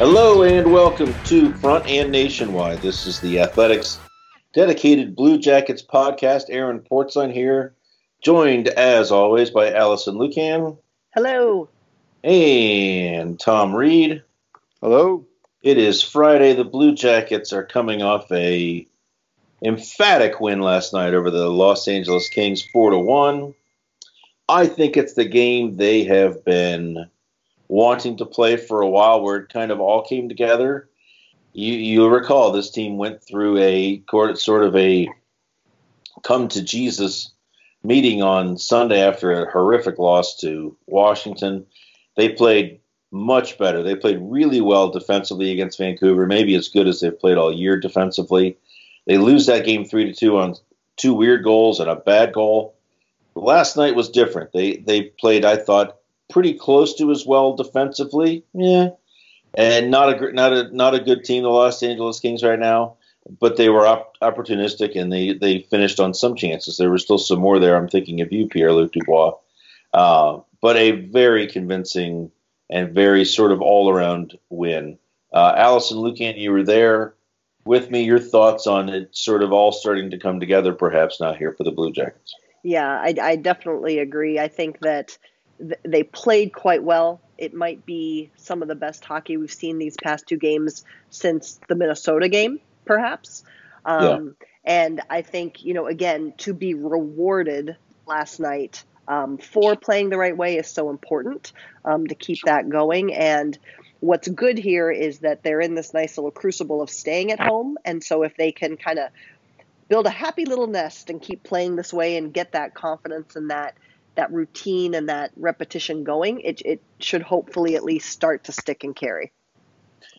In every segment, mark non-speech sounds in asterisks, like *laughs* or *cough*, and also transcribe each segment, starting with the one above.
Hello and welcome to Front and Nationwide. This is the Athletics dedicated Blue Jackets podcast. Aaron Portzline here, joined as always by Alison Lukan. Hello. And Tom Reed. Hello. It is Friday. The Blue Jackets are coming off a emphatic win last night over the Los Angeles Kings, four to one. I think it's the game they have been wanting to play for a while where it kind of all came together. You, you'll recall this team went through a sort of a come to Jesus meeting on Sunday after a horrific loss to Washington. They played much better. They played really well defensively against Vancouver, maybe as good as they've played all year defensively. They lose that game three to two on two weird goals and a bad goal. Last night was different. They they played, I thought, pretty close to as well defensively. Yeah, and not a not a not a good team, the Los Angeles Kings right now. But they were op- opportunistic and they they finished on some chances. There were still some more there. I'm thinking of you, Pierre Luc Dubois. Uh, but a very convincing and very sort of all around win. Uh, Alison Lukan, you were there with me. Your thoughts on it sort of all starting to come together, perhaps not here for the Blue Jackets. Yeah, I, I definitely agree. I think that they played quite well. It might be some of the best hockey we've seen these past two games since the Minnesota game, perhaps. Um, yeah. And I think, you know, again, to be rewarded last night um, for playing the right way is so important um, to keep that going. And what's good here is that they're in this nice little crucible of staying at home. And so if they can kind of build a happy little nest and keep playing this way and get that confidence and that – that routine and that repetition going, it, it should hopefully at least start to stick and carry.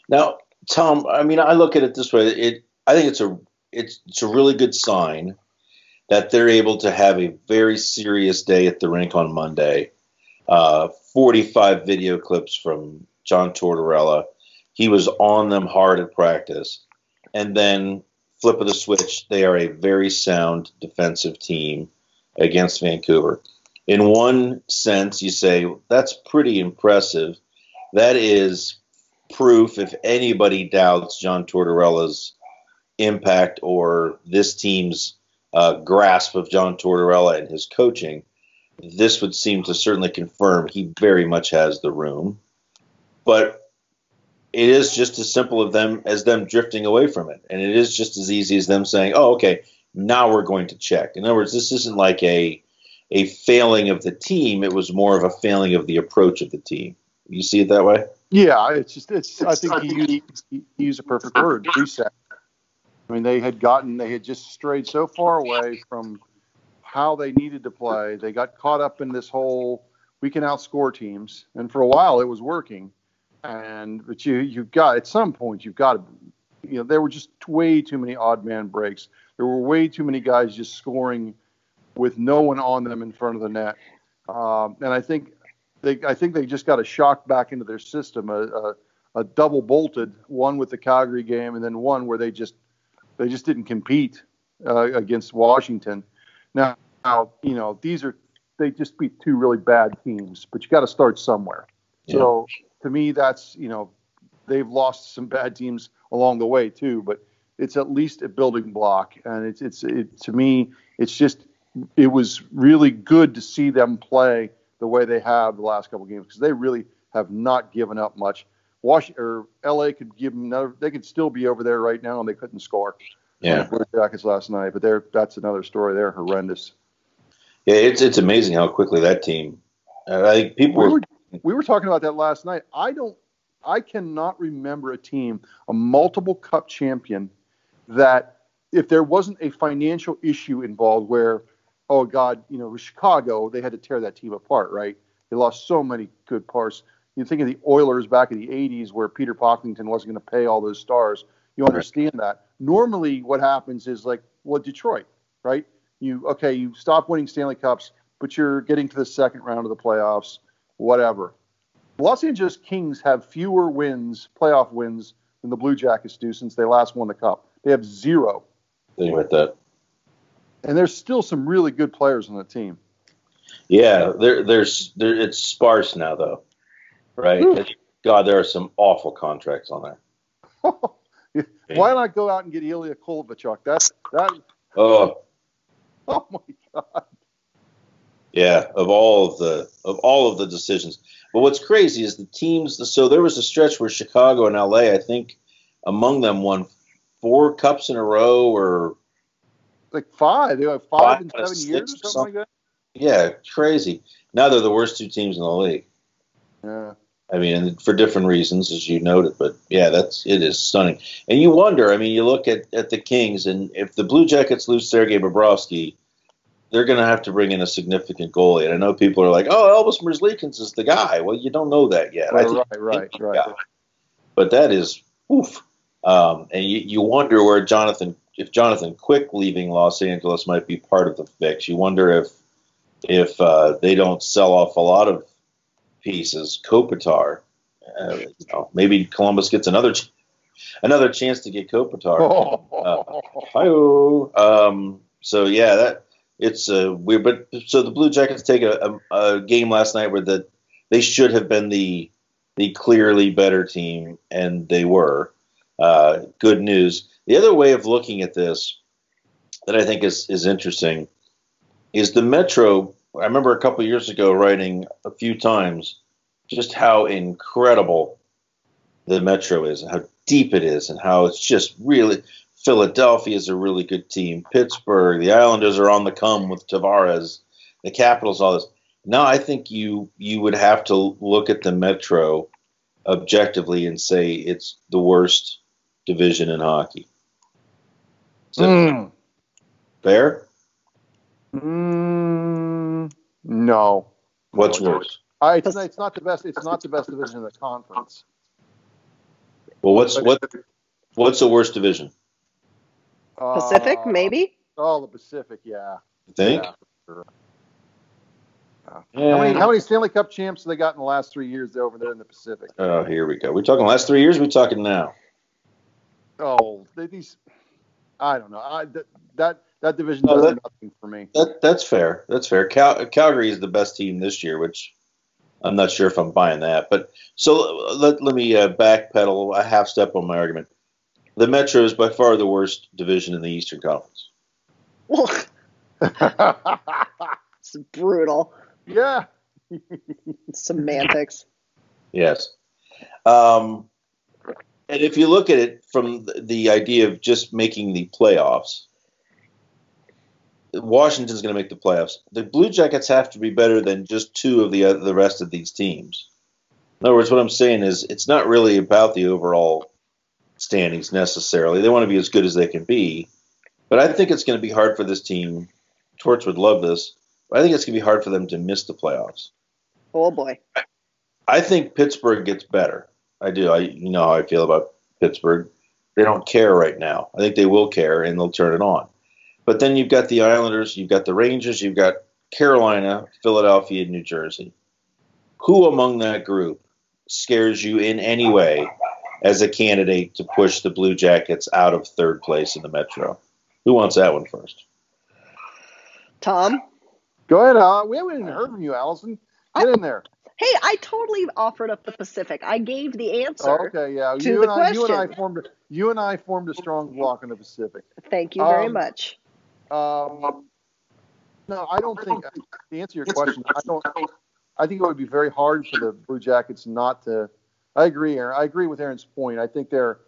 Now, Tom, I mean, I look at it this way. It, I think it's a, it's, it's a really good sign that they're able to have a very serious day at the rink on Monday. Uh, 45 video clips from John Tortorella. He was on them hard at practice. And then flip of the switch, they are a very sound defensive team against Vancouver in one sense, you say that's pretty impressive. That is proof, if anybody doubts John Tortorella's impact or this team's uh, grasp of John Tortorella and his coaching, this would seem to certainly confirm he very much has the room. But it is just as simple of them as them drifting away from it, and it is just as easy as them saying, "Oh, okay, now we're going to check." In other words, this isn't like a a failing of the team. It was more of a failing of the approach of the team. You see it that way? Yeah, it's just it's. I think he used, he used a perfect word, reset. I mean, they had gotten they had just strayed so far away from how they needed to play. They got caught up in this whole we can outscore teams, and for a while it was working. And but you you've got at some point you've got to you know there were just way too many odd man breaks. There were way too many guys just scoring with no one on them in front of the net. Um, and I think they I think they just got a shock back into their system, a, a, a double bolted one with the Calgary game, and then one where they just they just didn't compete uh, against Washington. Now, now, you know these are they just beat two really bad teams, but you got to start somewhere. Yeah. So to me, that's you know they've lost some bad teams along the way too, but it's at least a building block, and it's it's it, to me it's just it was really good to see them play the way they have the last couple games because they really have not given up much. Washington or LA could give them another. They could still be over there right now, and they couldn't score. Yeah, Blue Jackets last night, but they're that's another story. They're horrendous. Yeah, it's it's amazing how quickly that team. Uh, I think people. We were, we were talking about that last night. I don't. I cannot remember a team, a multiple cup champion, that if there wasn't a financial issue involved where oh God, you know, Chicago, they had to tear that team apart, right? They lost so many good parts. You think of the Oilers back in the 80s where Peter Pocklington wasn't going to pay all those stars. You understand right. that. Normally, what happens is like, well, Detroit, right? You, okay, you stop winning Stanley Cups, but you're getting to the second round of the playoffs, whatever. Los Angeles Kings have fewer wins, playoff wins, than the Blue Jackets do since they last won the Cup. They have zero. Think about that and there's still some really good players on the team. Yeah, there, there's there, it's sparse now though, right? Ooh. God, there are some awful contracts on there. *laughs* Why not go out and get Ilya Kovalchuk? That's that. Oh. *laughs* Oh my God. Yeah, of all of the of all of the decisions. But what's crazy is the teams. So there was a stretch where Chicago and LA, I think, among them won four cups in a row, or like five. They have five, five in seven years or something, something, like that. Yeah, crazy. Now they're the worst two teams in the league. Yeah. I mean, for different reasons, as you noted, but yeah, that's it is stunning. And you wonder. I mean, you look at, at the Kings, and if the Blue Jackets lose Sergei Bobrovsky, they're going to have to bring in a significant goalie. And I know people are like, "Oh, Elvis Merzlikins is the guy." Well, you don't know that yet. Right, right, right, right. But that is oof. Um, and you, you wonder where Jonathan if Jonathan Quick leaving Los Angeles might be part of the fix. You wonder if if uh, they don't sell off a lot of pieces, Kopitar, uh, you know, maybe Columbus gets another ch- another chance to get Kopitar. *laughs* uh, um, so yeah, that it's uh, weird. But so the Blue Jackets take a, a, a game last night where the they should have been the the clearly better team, and they were. Uh, good news. The other way of looking at this that I think is, is interesting is the Metro. I remember a couple years ago writing a few times just how incredible the Metro is, how deep it is, and how it's just really. Philadelphia is a really good team. Pittsburgh, the Islanders are on the come with Tavares. The Capitals, all this. Now I think you you would have to look at the Metro objectively and say it's the worst division in hockey. Mm. Fair? Mm, no. What's worse? I, it's, it's, not the best. It's not the best division in the conference. Well, what's what? What's the worst division? Pacific, uh, maybe. Oh, the Pacific, yeah. You think? Yeah, sure. yeah. How many how many Stanley Cup champs have they got in the last three years over there in the Pacific? Oh, here we go. We're talking last three years. We're talking now. Oh, they, these I don't know. I, that, that that division does that, nothing for me. That, that's fair. That's fair. Cal- Calgary is the best team this year, which I'm not sure if I'm buying that. But so let, let me uh, backpedal a half step on my argument. The Metro is by far the worst division in the Eastern Conference. *laughs* it's brutal. Yeah. Semantics. Yes. Um, and if you look at it from the idea of just making the playoffs, Washington's going to make the playoffs. The Blue Jackets have to be better than just two of the uh, the rest of these teams. In other words, what I'm saying is it's not really about the overall standings necessarily. They want to be as good as they can be, but I think it's going to be hard for this team. Torch would love this, but I think it's going to be hard for them to miss the playoffs. Oh boy. I think Pittsburgh gets better. I do. I you know how I feel about Pittsburgh. They don't care right now. I think they will care and they'll turn it on. But then you've got the Islanders, you've got the Rangers, you've got Carolina, Philadelphia, and New Jersey. Who among that group scares you in any way as a candidate to push the Blue Jackets out of third place in the Metro? Who wants that one first? Tom? Go ahead. Uh, we haven't even heard from you, Alison. Get in there. Hey, I totally offered up the Pacific. I gave the answer. Okay, yeah. to you the and I, you and I question. formed you and I formed a strong block in the Pacific. Thank you very Um, much. Um, no, I don't think. To answer your question, I don't. I think it would be very hard for the Blue Jackets not to. I agree, Aaron. I agree with Aaron's point. I think they're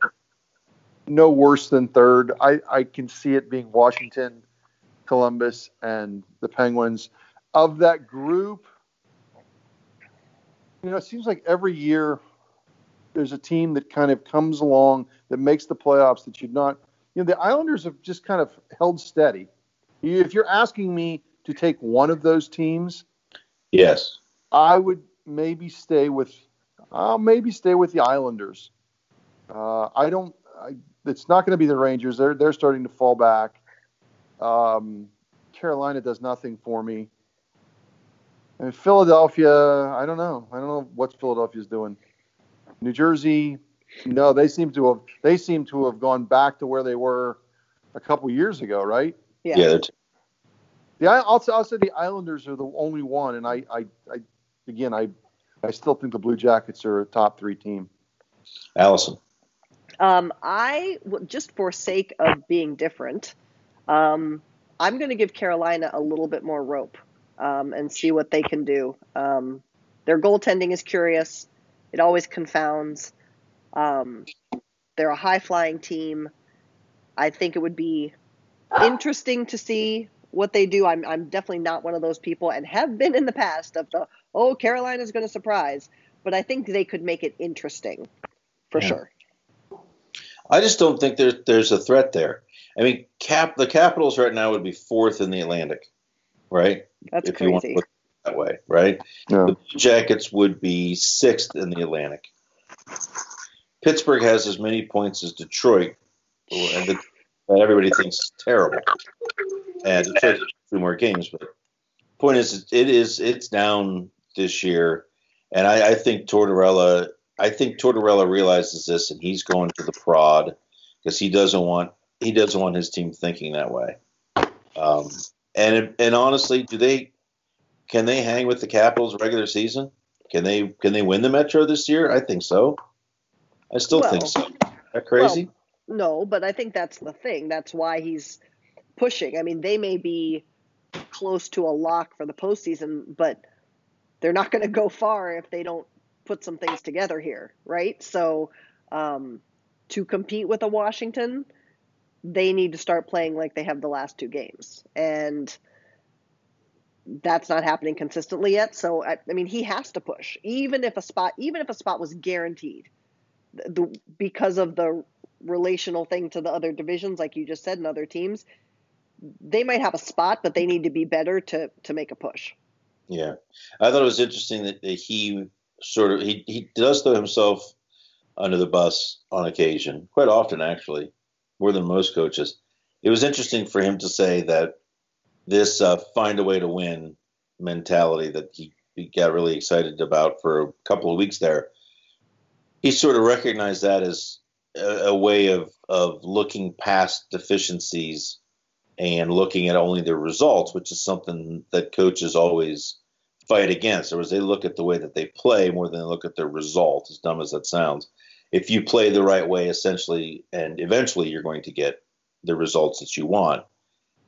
no worse than third. I, I can see it being Washington, Columbus, and the Penguins. Of that group, you know, it seems like every year there's a team that kind of comes along that makes the playoffs that you'd not. You know, the Islanders have just kind of held steady. You- If you're asking me to take one of those teams, Yes. I would maybe stay with. I'll maybe stay with the Islanders. Uh, I don't. I, it's not going to be the Rangers. They're they're starting to fall back. Um, Carolina does nothing for me. And Philadelphia, I don't know. I don't know what Philadelphia's doing. New Jersey, no, they seem to have they seem to have gone back to where they were a couple years ago, right? Yeah. Yeah. they're The I- I'll, I'll say the Islanders are the only one, and I, I, I again, I, I still think the Blue Jackets are a top three team. Alison. Um, I w- just for sake of being different, um, I'm going to give Carolina a little bit more rope um, and see what they can do. Um, their goaltending is curious; it always confounds. Um, they're a high flying team. I think it would be interesting to see what they do. I'm I'm definitely not one of those people, and have been in the past of the oh Carolina's going to surprise, but I think they could make it interesting for Yeah. sure. I just don't think there's there's a threat there. I mean, cap the Capitals right now would be fourth in the Atlantic, right? That's if you want to crazy. look that way, right? Yeah. The Blue Jackets would be sixth in the Atlantic. Pittsburgh has as many points as Detroit, and the, that everybody thinks is terrible. And Detroit has two more games, but point is, it is it's down this year, and I, I think Tortorella. I think Tortorella realizes this, and he's going to the prod because he doesn't want he doesn't want his team thinking that way. Um, and and honestly, do they can they hang with the Capitals regular season? Can they can they win the Metro this year? I think so. I still think so. Is that crazy? No, but I think that's the thing. That's why he's pushing. I mean, they may be close to a lock for the postseason, but they're not going to go far if they don't put some things together here, right? So, um, to compete with a Washington, they need to start playing like they have the last two games, and that's not happening consistently yet. So, I, I mean, he has to push, even if a spot, even if a spot was guaranteed, the, because of the relational thing to the other divisions, like you just said, and other teams, they might have a spot, but they need to be better to to make a push. Yeah, I thought it was interesting that he sort of he he does throw himself under the bus on occasion, quite often actually, more than most coaches. It was interesting for him to say that this uh, find a way to win mentality that he, he got really excited about for a couple of weeks there. He sort of recognized that as a, a way of of looking past deficiencies and looking at only the results, which is something that coaches always fight against. Or as they look at the way that they play more than they look at their result, as dumb as that sounds. If you play the right way, essentially, and eventually you're going to get the results that you want.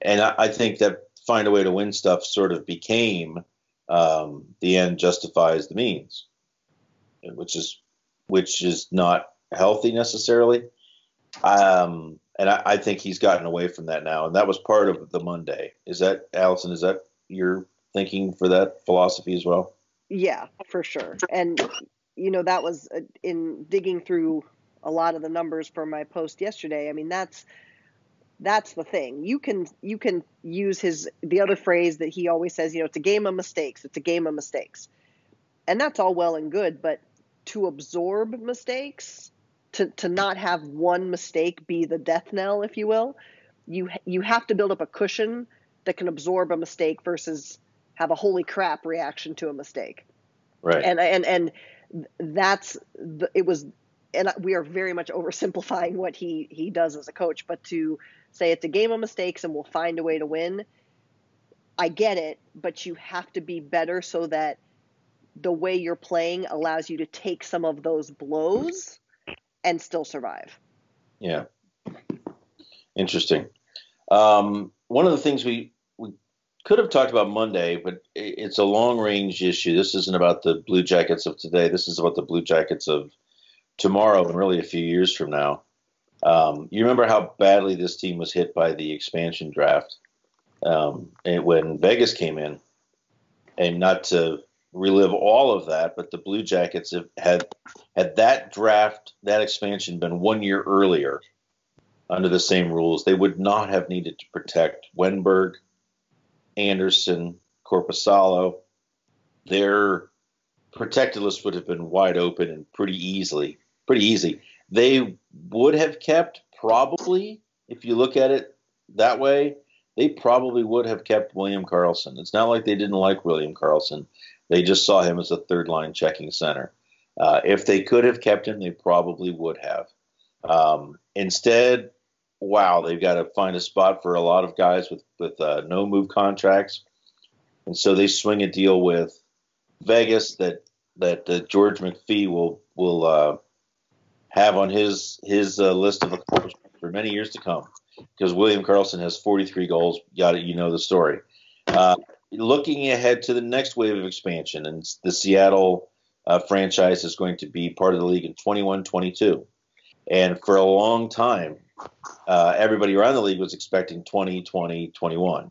And I, I think that find a way to win stuff sort of became um, the end justifies the means, which is which is not healthy necessarily. Um, and I, I, think he's gotten away from that now. And that was part of the Monday. Is that Alison? Is that your thinking for that philosophy as well? Yeah, for sure. And you know that was uh, in digging through a lot of the numbers for my post yesterday. I mean that's that's the thing. You can you can use his the other phrase that he always says. You know, it's a game of mistakes. It's a game of mistakes, and that's all well and good. But to absorb mistakes to, to not have one mistake be the death knell, if you will, you you have to build up a cushion that can absorb a mistake versus have a holy crap reaction to a mistake. Right. And and and that's the, it was and we are very much oversimplifying what he he does as a coach, but to say it's a game of mistakes and we'll find a way to win. I get it, but you have to be better so that the way you're playing allows you to take some of those blows and still survive. Yeah. Interesting. Um, one of the things we, we could have talked about Monday, but it's a long range issue. This isn't about the Blue Jackets of today. This is about the Blue Jackets of tomorrow and really a few years from now. Um, you remember how badly this team was hit by the expansion draft um, when Vegas came in, and not to relive all of that, but the Blue Jackets have had had that draft, that expansion been one year earlier under the same rules, they would not have needed to protect Wennberg, Anderson, Korpisalo. Their protected list would have been wide open and pretty easily, pretty easy. They would have kept probably, if you look at it that way, they probably would have kept William Karlsson. It's not like they didn't like William Karlsson. They just saw him as a third line checking center. Uh, if they could have kept him, they probably would have. Um, instead, wow, they've got to find a spot for a lot of guys with with uh, no move contracts, and so they swing a deal with Vegas that that uh, George McPhee will will uh, have on his his uh, list of accomplishments for many years to come, because William Karlsson has 43 goals. Got it, you know the story. Uh, looking ahead to the next wave of expansion, and the Seattle uh, franchise is going to be part of the league in 21 22. And for a long time, uh, everybody around the league was expecting 20 20 21.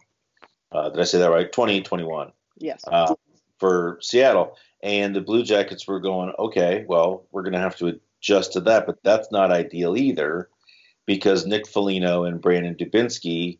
Uh, did I say that right? 20 21. Yes. Uh, for Seattle. And the Blue Jackets were going, okay, well, we're going to have to adjust to that, but that's not ideal either because Nick Foligno and Brandon Dubinsky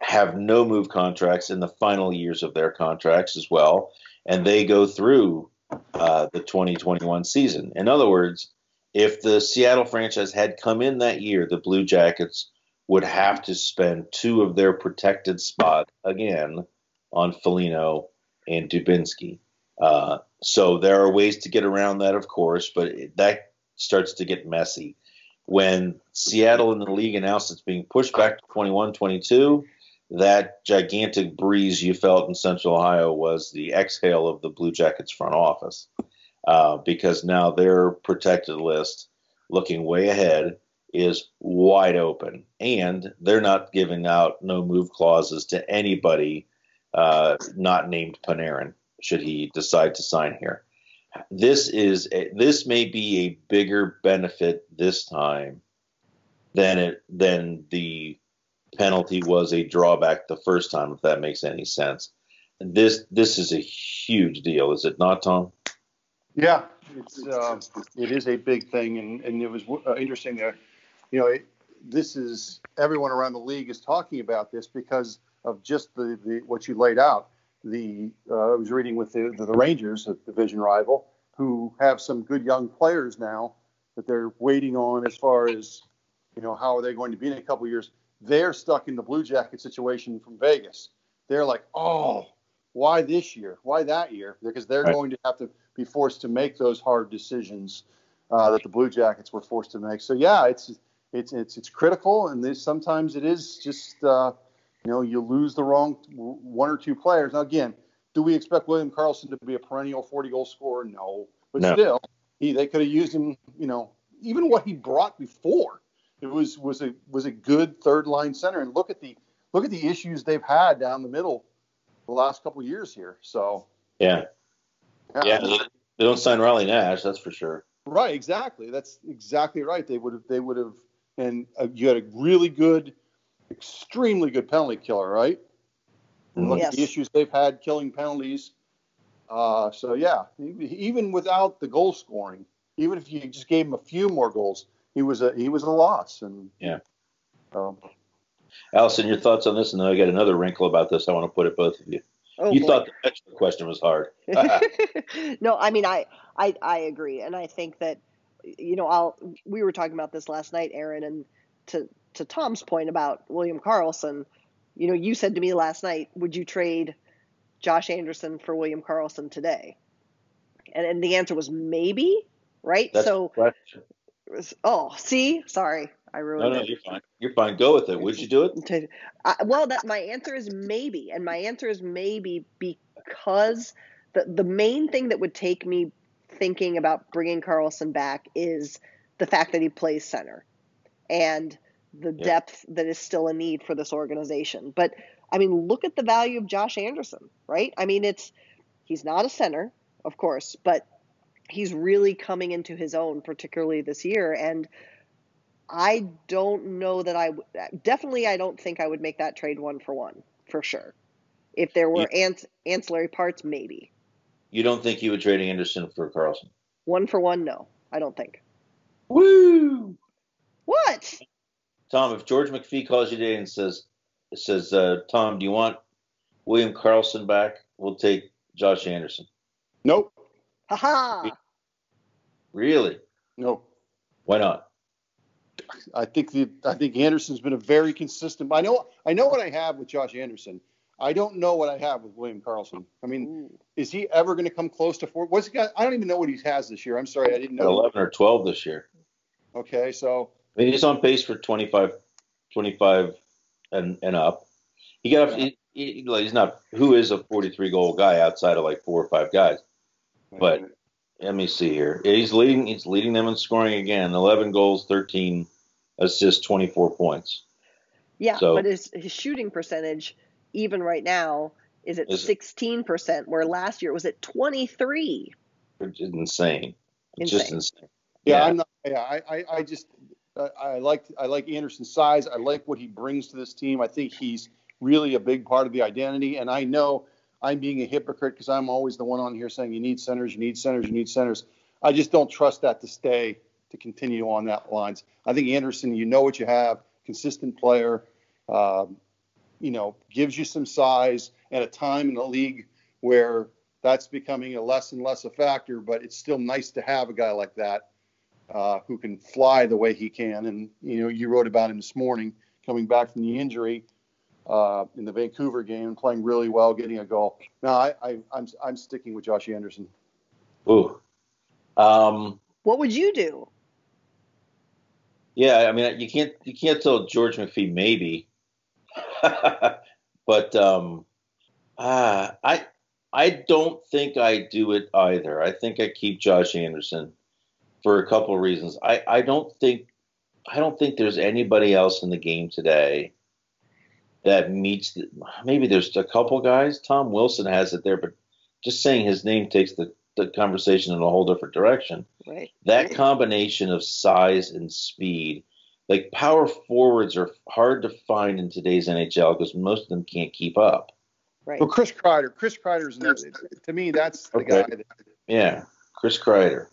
have no move contracts in the final years of their contracts as well, and they go through uh, the 2021 season. In other words, if the Seattle franchise had come in that year, the Blue Jackets would have to spend two of their protected spot again on Foligno and Dubinsky. Uh, so there are ways to get around that, of course, but that starts to get messy. When Seattle and the league announced it's being pushed back to 21 22, that gigantic breeze you felt in Central Ohio was the exhale of the Blue Jackets front office uh, because now their protected list, looking way ahead, is wide open, and they're not giving out no move clauses to anybody uh, not named Panarin should he decide to sign here. This is a, this may be a bigger benefit this time than it than the penalty was a drawback the first time, if that makes any sense. This this is a huge deal, is it not, Tom? Yeah, it's uh, it is a big thing, and, and it was uh, interesting that you know it, this is everyone around the league is talking about this because of just the, the what you laid out. The uh, I was reading with the, the Rangers, a division rival, who have some good young players now that they're waiting on as far as you know how are they going to be in a couple years they're stuck in the Blue Jacket situation from Vegas. They're like, oh, why this year? Why that year? Because they're right. going to have to be forced to make those hard decisions uh, that the Blue Jackets were forced to make. So yeah, it's it's it's it's critical, and this, sometimes it is just uh, you know you lose the wrong one or two players. Now again, do we expect William Karlsson to be a perennial 40 goal scorer? No, but no. still, he they could have used him. You know, even what he brought before it was was a was a good third line center. And look at the look at the issues they've had down the middle the last couple years here. So yeah, yeah, yeah they, they don't sign Riley Nash, that's for sure. Right, exactly. That's exactly right. They would have they would have and uh, you had a really good, extremely good penalty killer, right? And look Yes. at the issues they've had killing penalties. Uh, so yeah, even without the goal scoring, even if you just gave him a few more goals, he was a he was a loss. And Yeah. um, Alison, your thoughts on this? And then I got another wrinkle about this. I want to put it both of you. Oh, you boy. thought the extra question was hard. *laughs* *laughs* Uh-huh. no, I mean I, I I agree, and I think that you know I'll we were talking about this last night, Aaron, and to to Tom's point about William Karlsson, you know, you said to me last night, would you trade Josh Anderson for William Karlsson today? And and the answer was maybe, right? That's so the question. it was- oh, see, sorry, I No, ruined no, it. you're fine. You're fine. Go with it. Would you do it? *laughs* I, well, that my answer is maybe, and my answer is maybe because the the main thing that would take me thinking about bringing Karlsson back is the fact that he plays center, and the Yeah. depth that is still a need for this organization. But I mean, look at the value of Josh Anderson, right? I mean, it's he's not a center, of course, but he's really coming into his own, particularly this year, and. I don't know that I w- definitely I don't think I would make that trade one for one for sure. If there were ant- ancillary parts, maybe You don't think you would trade Anderson for Karlsson? one for one. No, I don't think. Woo! What? Tom, if George McPhee calls you today and says, says, uh, Tom, do you want William Karlsson back? We'll take Josh Anderson. nope, Haha. Really? no. Why not? I think the I think Anderson's been a very consistent. I know I know what I have with Josh Anderson. I don't know what I have with William Karlsson. I mean, Ooh. is he ever going to come close to four? What's he got? I don't even know what he has this year. I'm sorry, I didn't At know. 11 or 12 this year. Okay, so I mean, he's on pace for 25, 25 and, and up. He got, he, he, he's not, who is a 43 goal guy outside of like four or five guys? But let me see here. He's leading. He's leading them in scoring again. Eleven goals, thirteen assists, twenty-four points. Yeah, So- but his his shooting percentage, even right now, is at Is sixteen percent, where last year it was at twenty three. Which is insane. It's just Insane. insane. yeah, Yeah. I'm not. Yeah, I I, I just I, I like I like Anderson's size. I like what he brings to this team. I think he's really a big part of the identity. And I know I'm being a hypocrite because I'm always the one on here saying you need centers, you need centers, you need centers. I just don't trust that to stay to continue on that lines. I think Anderson, you know what you have, consistent player, um, you know, gives you some size at a time in the league where that's becoming a less and less a factor. But it's still nice to have a guy like that uh, who can fly the way he can. And you know, you wrote about him this morning coming back from the injury uh, in the Vancouver game playing really well, getting a goal. No, I, I, I'm I'm sticking with Josh Anderson. Ooh. Um, What would you do? Yeah, I mean, you can't you can't tell George McPhee maybe, *laughs* but um, ah, I I don't think I do it either. I think I keep Josh Anderson for a couple of reasons. I I don't think I don't think there's anybody else in the game today that meets the, maybe there's a couple guys. Tom Wilson has it there, but just saying his name takes the, the conversation in a whole different direction Right. that combination of size and speed like power forwards are hard to find in today's nhl because most of them can't keep up Right. Well, Chris Kreider, Chris Kreider's to me that's the Okay. guy. That, yeah chris kreider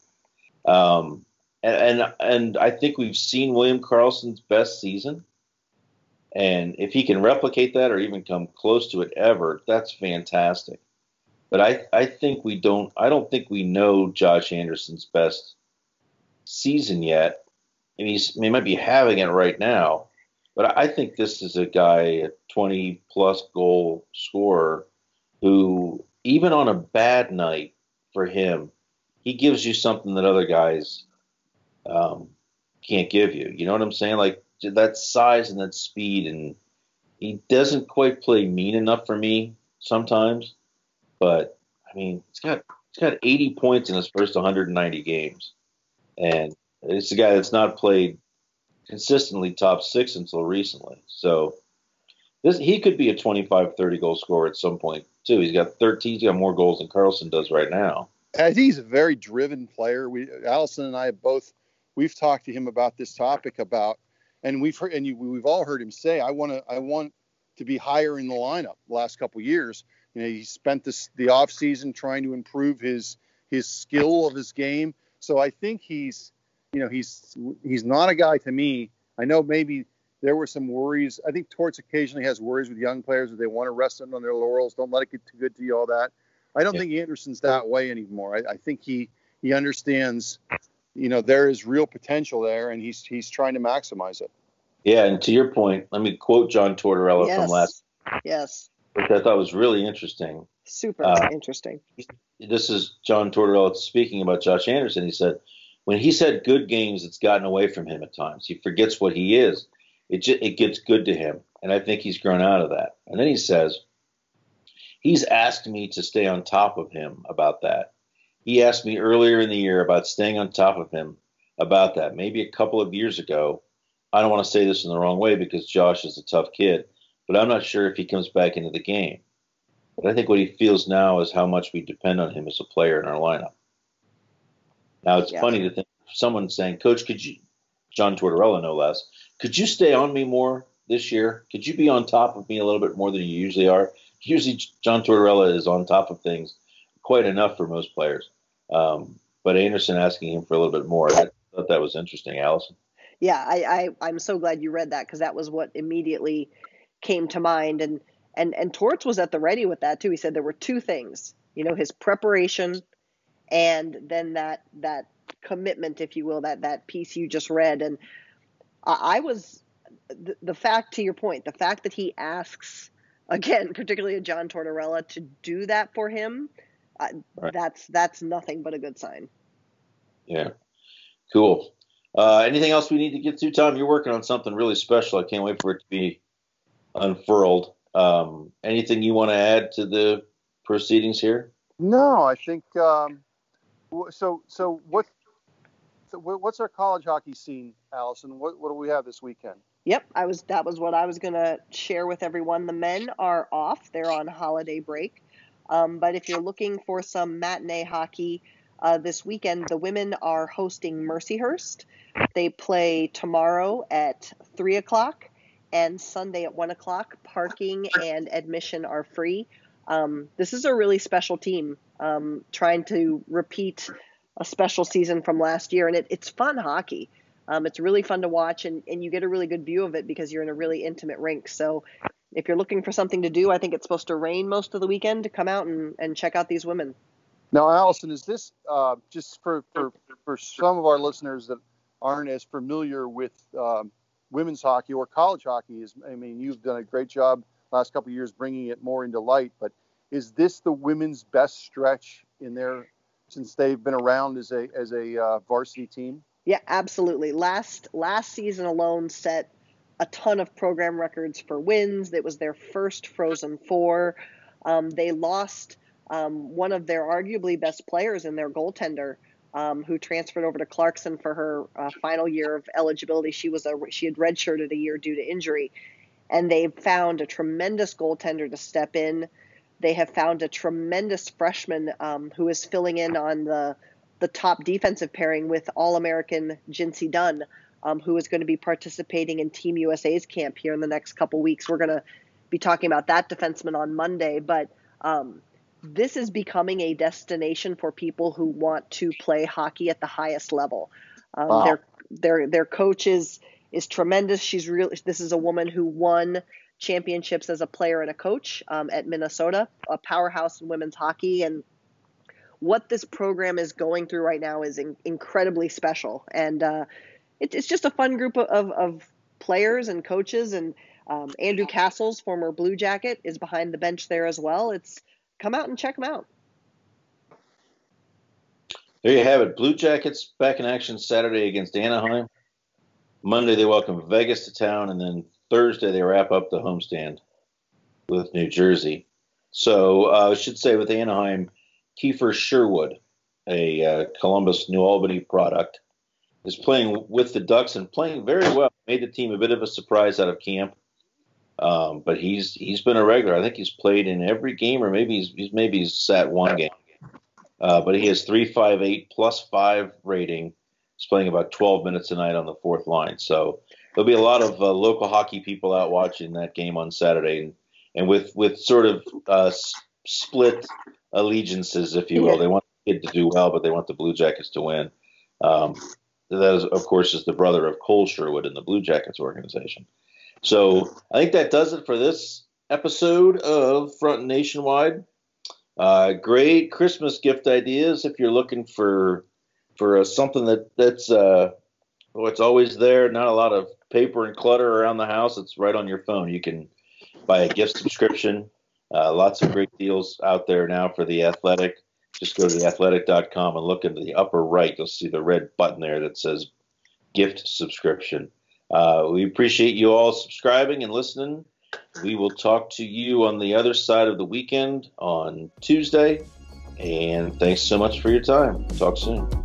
um, and, and and i think we've seen william karlsson's best season and if he can replicate that or even come close to it ever that's fantastic but i i think we don't i don't think we know josh anderson's best season yet. And he's he might be having it right now but i think this is a guy a 20 plus goal scorer who even on a bad night for him he gives you something that other guys um, can't give you. You know what i'm saying? Like that size and that speed and he doesn't quite play mean enough for me sometimes but i mean it's got it's got 80 points in his first 190 games and it's a guy that's not played consistently top six until recently. So this he could be a 25, 30 goal scorer at some point too. He's got 13. He's got more goals than Karlsson does right now. I think he's a very driven player. We Alison and I have both we've talked to him about this topic about and we've heard and you, we've all heard him say, "I want to, I want to be higher in the lineup." The last couple years, you know, he spent this the off season trying to improve his his skill of his game. So I think he's, you know, he's he's not a guy to me. I know maybe there were some worries. I think Torts occasionally has worries with young players that they want to rest them on their laurels. Don't let it get too good to you. All that. I don't yeah. think Anderson's that way anymore. I, I think he he understands, you know, there is real potential there, and he's he's trying to maximize it. Yeah, and to your point, let me quote John Tortorella yes. from last. Yes. Which I thought was really interesting. Super uh, interesting. This is John Tortorella speaking about Josh Anderson. He said, when he's had good games, it's gotten away from him at times. He forgets what he is. It just, it gets good to him, and I think he's grown out of that. And then he says, he's asked me to stay on top of him about that. He asked me earlier in the year about staying on top of him about that. Maybe a couple of years ago. I don't want to say this in the wrong way because Josh is a tough kid, but I'm not sure if he comes back into the game. But I think what he feels now is how much we depend on him as a player in our lineup. Now it's yeah. funny to think someone saying, "Coach, could you, John Tortorella, no less, could you stay on me more this year? Could you be on top of me a little bit more than you usually are?" Usually, John Tortorella is on top of things quite enough for most players. Um, but Anderson asking him for a little bit more, I thought that was interesting, Alison. Yeah, I, I am so glad you read that because that was what immediately came to mind, and and and Torts was at the ready with that too. He said there were two things, you know, his preparation, and then that that commitment, if you will, that that piece you just read, and I, I was the, the fact to your point, the fact that he asks again, *laughs* particularly a John Tortorella, to do that for him uh, right. that's that's nothing but a good sign. Yeah, cool. Uh, anything else we need to get to, Tom? You're working on something really special. I can't wait for it to be unfurled. Um, anything you want to add to the proceedings here? No, I think um, so. So what? So what's our college hockey scene, Alison? What, what do we have this weekend? Yep, I was. That was what I was going to share with everyone. The men are off; they're on holiday break. Um, but if you're looking for some matinee hockey uh, this weekend, the women are hosting Mercyhurst. They play tomorrow at 3 o'clock and Sunday at 1 o'clock. Parking and admission are free. Um, this is a really special team um, trying to repeat a special season from last year, and it, it's fun hockey. Um, it's really fun to watch, and, and you get a really good view of it because you're in a really intimate rink. So if you're looking for something to do, I think it's supposed to rain most of the weekend to come out and, and check out these women. Now, Alison, is this uh, just for, for, for some of our listeners that aren't as familiar with um, women's hockey or college hockey? Is I mean, you've done a great job last couple years bringing it more into light, but is this the women's best stretch in their since they've been around as a as a uh, varsity team? Yeah, absolutely. Last last season alone set a ton of program records for wins. It was their first Frozen Four. Um, they lost um, one of their arguably best players in their goaltender, um, who transferred over to Clarkson for her uh, final year of eligibility. She was a she had redshirted a year due to injury, and they found a tremendous goaltender to step in. They have found a tremendous freshman um, who is filling in on the the top defensive pairing with All American Jincy Dunne um, who is going to be participating in Team USA's camp here in the next couple weeks. We're going to be talking about that defenseman on Monday, but um, this is becoming a destination for people who want to play hockey at the highest level. Um, wow. Their their their coach is is tremendous. She's really this is a woman who won championships as a player and a coach um, at Minnesota, a powerhouse in women's hockey, and what this program is going through right now is in, incredibly special. And uh, it, it's just a fun group of, of players and coaches. And um, Andrew Cassels, former Blue Jacket, is behind the bench there as well. It's come out and check them out. There you have it. Blue Jackets back in action Saturday against Anaheim. Monday they welcome Vegas to town, and then Thursday they wrap up the homestand with New Jersey. So uh, I should say with Anaheim, Kiefer Sherwood, a uh, Columbus New Albany product, is playing with the Ducks and playing very well. Made the team a bit of a surprise out of camp, um, but he's he's been a regular. I think he's played in every game, or maybe he's, he's maybe he's sat one game. Uh, but he has three five eight plus five rating. He's playing about 12 minutes a night on the fourth line. So there'll be a lot of uh, local hockey people out watching that game on Saturday, and, and with with sort of uh, s- split allegiances, if you will. They want the kid to do well, but they want the Blue Jackets to win. Um, that is, of course, is the brother of Cole Sherwood in the Blue Jackets organization. So I think that does it for this episode of Front Nationwide. Uh, great Christmas gift ideas if you're looking for for uh, something that that's uh, oh, it's always there. Not a lot of paper and clutter around the house. It's right on your phone. You can buy a gift subscription. Uh, lots of great deals out there now for the Athletic. Just go to theathletic.com and look into the upper right. You'll see the red button there that says gift subscription. Uh, we appreciate you all subscribing and listening. We will talk to you on the other side of the weekend on Tuesday. And thanks so much for your time. Talk soon.